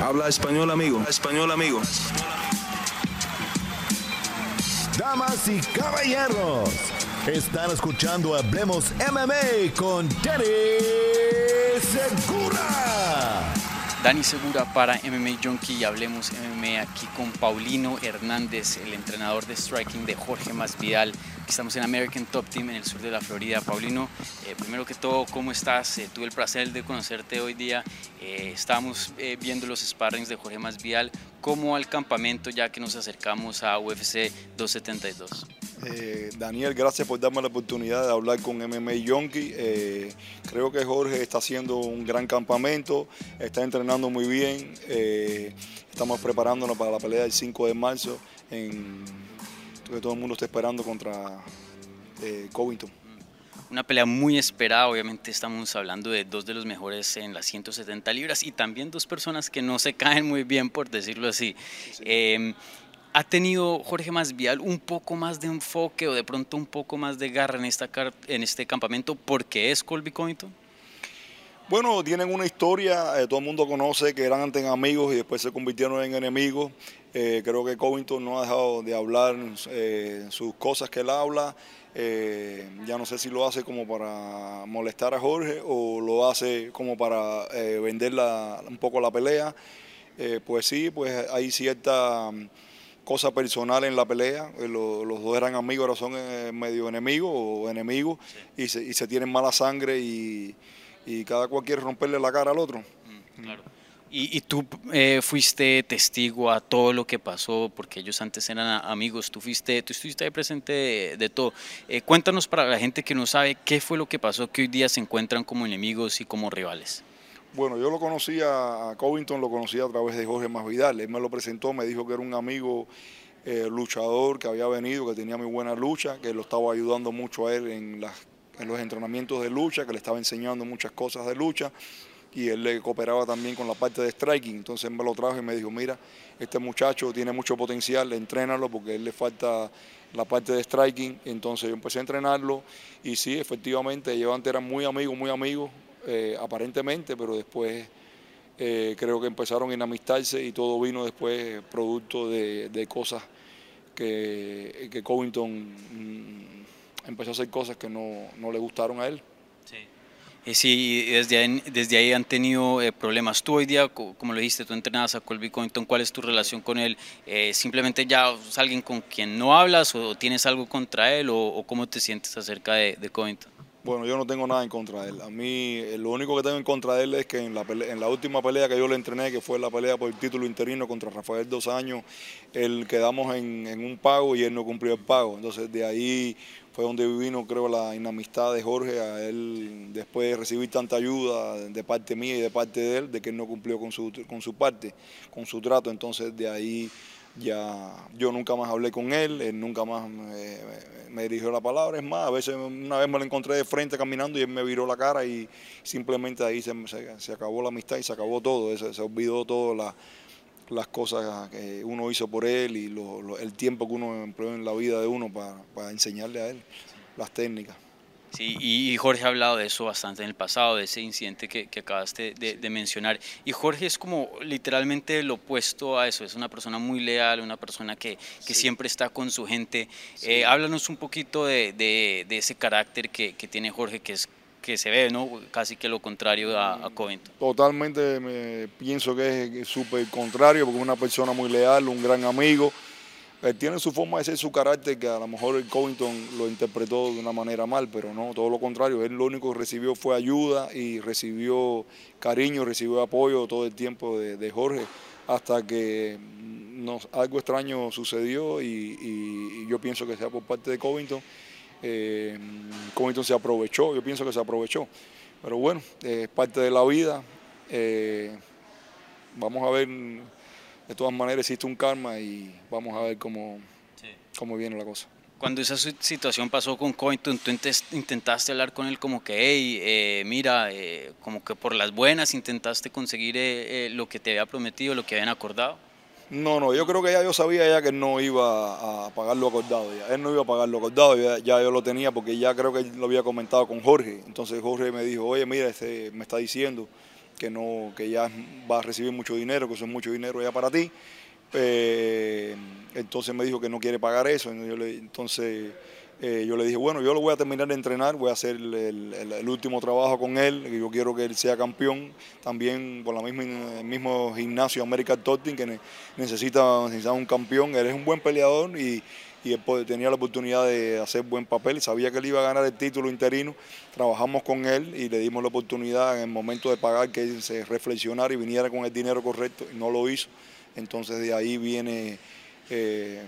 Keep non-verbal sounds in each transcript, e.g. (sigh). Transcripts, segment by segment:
Habla español, amigo. Español, amigo. Damas y caballeros, están escuchando Hablemos MMA con Danny Segura. Dani Segura para MMA Junkie y Hablemos MMA aquí con Paulino Hernández, el entrenador de striking de Jorge Masvidal. Estamos en American Top Team en el sur de la Florida. Paulino, eh, primero que todo, ¿cómo estás? Eh, tuve el placer de conocerte hoy día. Eh, estábamos viendo los sparrings de Jorge Masvidal. ¿Cómo al campamento ya que nos acercamos a UFC 272? Daniel, gracias por darme la oportunidad de hablar con MMA Yonki. creo que Jorge está haciendo un gran campamento, está entrenando muy bien. estamos preparándonos para la pelea del 5 de marzo en que todo el mundo está esperando contra eh, Covington. Una pelea muy esperada, obviamente estamos hablando de dos de los mejores en las 170 libras y también dos personas que no se caen muy bien, por decirlo así. Em, ¿Ha tenido Jorge Masvial un poco más de enfoque o de pronto un poco más de garra en, esta, en este campamento porque es Colby Covington? Bueno, tienen una historia, eh, todo el mundo conoce que eran antes amigos y después se convirtieron en enemigos. Eh, creo que Covington no ha dejado de hablar eh, sus cosas que él habla. ya no sé si lo hace como para molestar a Jorge o lo hace como para vender un poco la pelea. pues sí, pues hay cierta cosa personal en la pelea. Los, dos eran amigos, ahora son medio enemigos o enemigos y se, y se tienen mala sangre y y cada cual quiere romperle la cara al otro. Mm, claro. Y, tú eh, fuiste testigo a todo lo que pasó, porque ellos antes eran amigos, tú, fuiste, tú estuviste ahí presente de, todo. Eh, cuéntanos para la gente que no sabe qué fue lo que pasó, que hoy día se encuentran como enemigos y como rivales. Bueno, yo lo conocía a Covington, lo conocía a través de Jorge Masvidal. Él me lo presentó, me dijo que era un amigo eh, luchador que había venido, que tenía muy buena lucha, que lo estaba ayudando mucho a él en los entrenamientos de lucha, que le estaba enseñando muchas cosas de lucha y él le cooperaba también con la parte de striking. Entonces me lo trajo y me dijo, mira, este muchacho tiene mucho potencial, entrénalo porque a él le falta la parte de striking. Entonces yo empecé a entrenarlo y sí, efectivamente, ellos antes eran muy amigos, muy amigos, eh, aparentemente, pero después eh, creo que empezaron a enamistarse y todo vino después producto de, cosas que, Covington... Mm, empezó a hacer cosas que no, le gustaron a él. Sí. Y sí, desde ahí, desde ahí han tenido eh, problemas. Tú hoy día, como lo dijiste, tú entrenabas a Colby Covington, ¿cuál es tu relación con él? Eh, ¿Simplemente ya es alguien con quien no hablas o tienes algo contra él o, cómo te sientes acerca de, Covington? Bueno, yo no tengo nada en contra de él. A mí eh, lo único que tengo en contra de él es que en la, en la última pelea que yo le entrené, que fue la pelea por el título interino contra Rafael Dos Años, él quedamos en, en un pago y él no cumplió el pago. Entonces de ahí fue donde vino, creo, la inamistad de Jorge, a él después de recibir tanta ayuda de parte mía y de parte de él, de que él no cumplió con su, con su parte, con su trato, entonces de ahí ya yo nunca más hablé con él, él nunca más me, dirigió la palabra, es más, a veces una vez me lo encontré de frente caminando y él me viró la cara y simplemente ahí se, se, acabó la amistad y se acabó todo, se, olvidó todo la las cosas que uno hizo por él y el tiempo que uno empleó en la vida de uno para, enseñarle a él las técnicas. Sí, y Jorge ha hablado de eso bastante en el pasado, de ese incidente que, acabaste de, mencionar. Y Jorge es como literalmente lo opuesto a eso, es una persona muy leal, una persona que, siempre está con su gente. Eh, háblanos un poquito de, ese carácter que, que, tiene Jorge, que es que se ve, ¿no? Casi que lo contrario a, a Covington. Totalmente me pienso que es súper contrario, porque es una persona muy leal, un gran amigo. Él tiene su forma de ser, su carácter, que a lo mejor el Covington lo interpretó de una manera mal, pero no, todo lo contrario. Él lo único que recibió fue ayuda y recibió cariño, recibió apoyo todo el tiempo de, Jorge, hasta que nos, algo extraño sucedió y, yo pienso que sea por parte de Covington eh, Covington se aprovechó, yo pienso que se aprovechó. Pero bueno, es parte de la vida. Eh, vamos a ver, de todas maneras existe un karma y vamos a ver cómo, cómo viene la cosa. Cuando esa situación pasó con Covington, tú intentaste hablar con él como que, hey, eh, mira, eh, como que por las buenas intentaste conseguir lo que te había prometido, lo que habían acordado. No, no, yo creo que ya yo sabía ya que él no iba a pagar lo acordado. Ya. Él no iba a pagar lo acordado, ya, yo lo tenía porque ya creo que él lo había comentado con Jorge. Entonces Jorge me dijo, oye, mira, este me está diciendo que, no, que ya va a recibir mucho dinero, que eso es mucho dinero ya para ti. Eh, entonces me dijo que no quiere pagar eso. Entonces eh, yo le dije, bueno, yo lo voy a terminar de entrenar, voy a hacer el, último trabajo con él, yo quiero que él sea campeón, también por la misma, el mismo gimnasio American Totting que necesita, necesita un campeón, él es un buen peleador y, y él tenía la oportunidad de hacer buen papel, sabía que él iba a ganar el título interino, trabajamos con él y le dimos la oportunidad en el momento de pagar que él se reflexionara y viniera con el dinero correcto, y no lo hizo, entonces de ahí viene eh,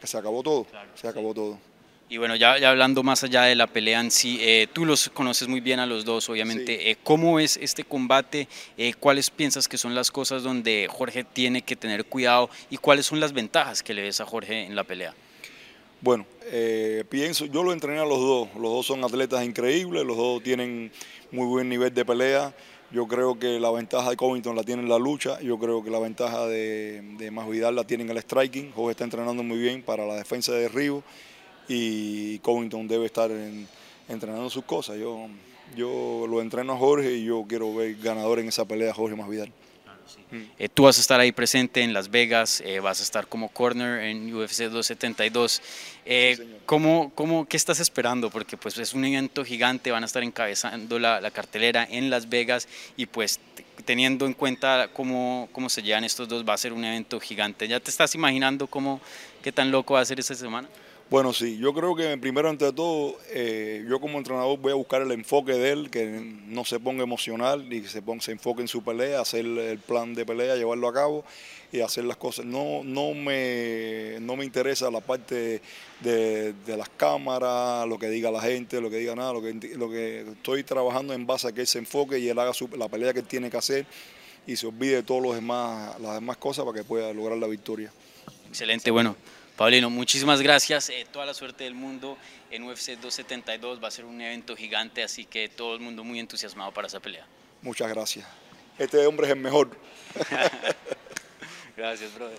que se acabó todo, se acabó todo. Y bueno, ya, hablando más allá de la pelea en sí, eh, tú los conoces muy bien a los dos, obviamente. Eh, ¿Cómo es este combate? Eh, ¿Cuáles piensas que son las cosas donde Jorge tiene que tener cuidado? ¿Y cuáles son las ventajas que le ves a Jorge en la pelea? Bueno, pienso, yo lo entrené a los dos. Los dos son atletas increíbles, los dos tienen muy buen nivel de pelea. Yo creo que la ventaja de Covington la tiene en la lucha, yo creo que la ventaja de, de Masvidal la tiene en el striking. Jorge está entrenando muy bien para la defensa de derribo y Covington debe estar entrenando sus cosas. Yo, yo lo entreno a Jorge y yo quiero ver ganador en esa pelea Jorge Masvidal. Eh, tú vas a estar ahí presente en Las Vegas, eh, vas a estar como corner en UFC 272. Eh, ¿cómo, cómo, ¿Qué estás esperando? Porque pues es un evento gigante, van a estar encabezando la, la cartelera en Las Vegas y pues teniendo en cuenta cómo, cómo se llevan estos dos, va a ser un evento gigante. ¿Ya te estás imaginando cómo, qué tan loco va a ser esta semana? Bueno, sí, yo creo que primero ante todo, eh, yo como entrenador voy a buscar el enfoque de él, que no se ponga emocional y que se, ponga, se enfoque en su pelea, hacer el plan de pelea, llevarlo a cabo y hacer las cosas. No, no, me, no me interesa la parte de, las cámaras, lo que diga la gente, lo que diga nada, lo que, lo que estoy trabajando en base a que él se enfoque y él haga la pelea que él tiene que hacer y se olvide de todas demás, las demás cosas para que pueda lograr la victoria. Excelente, bueno. Paulino, muchísimas gracias. Eh, toda la suerte del mundo en UFC 272. Va a ser un evento gigante, así que todo el mundo muy entusiasmado para esa pelea. Muchas gracias. Este hombre es el mejor. (laughs) gracias, brother.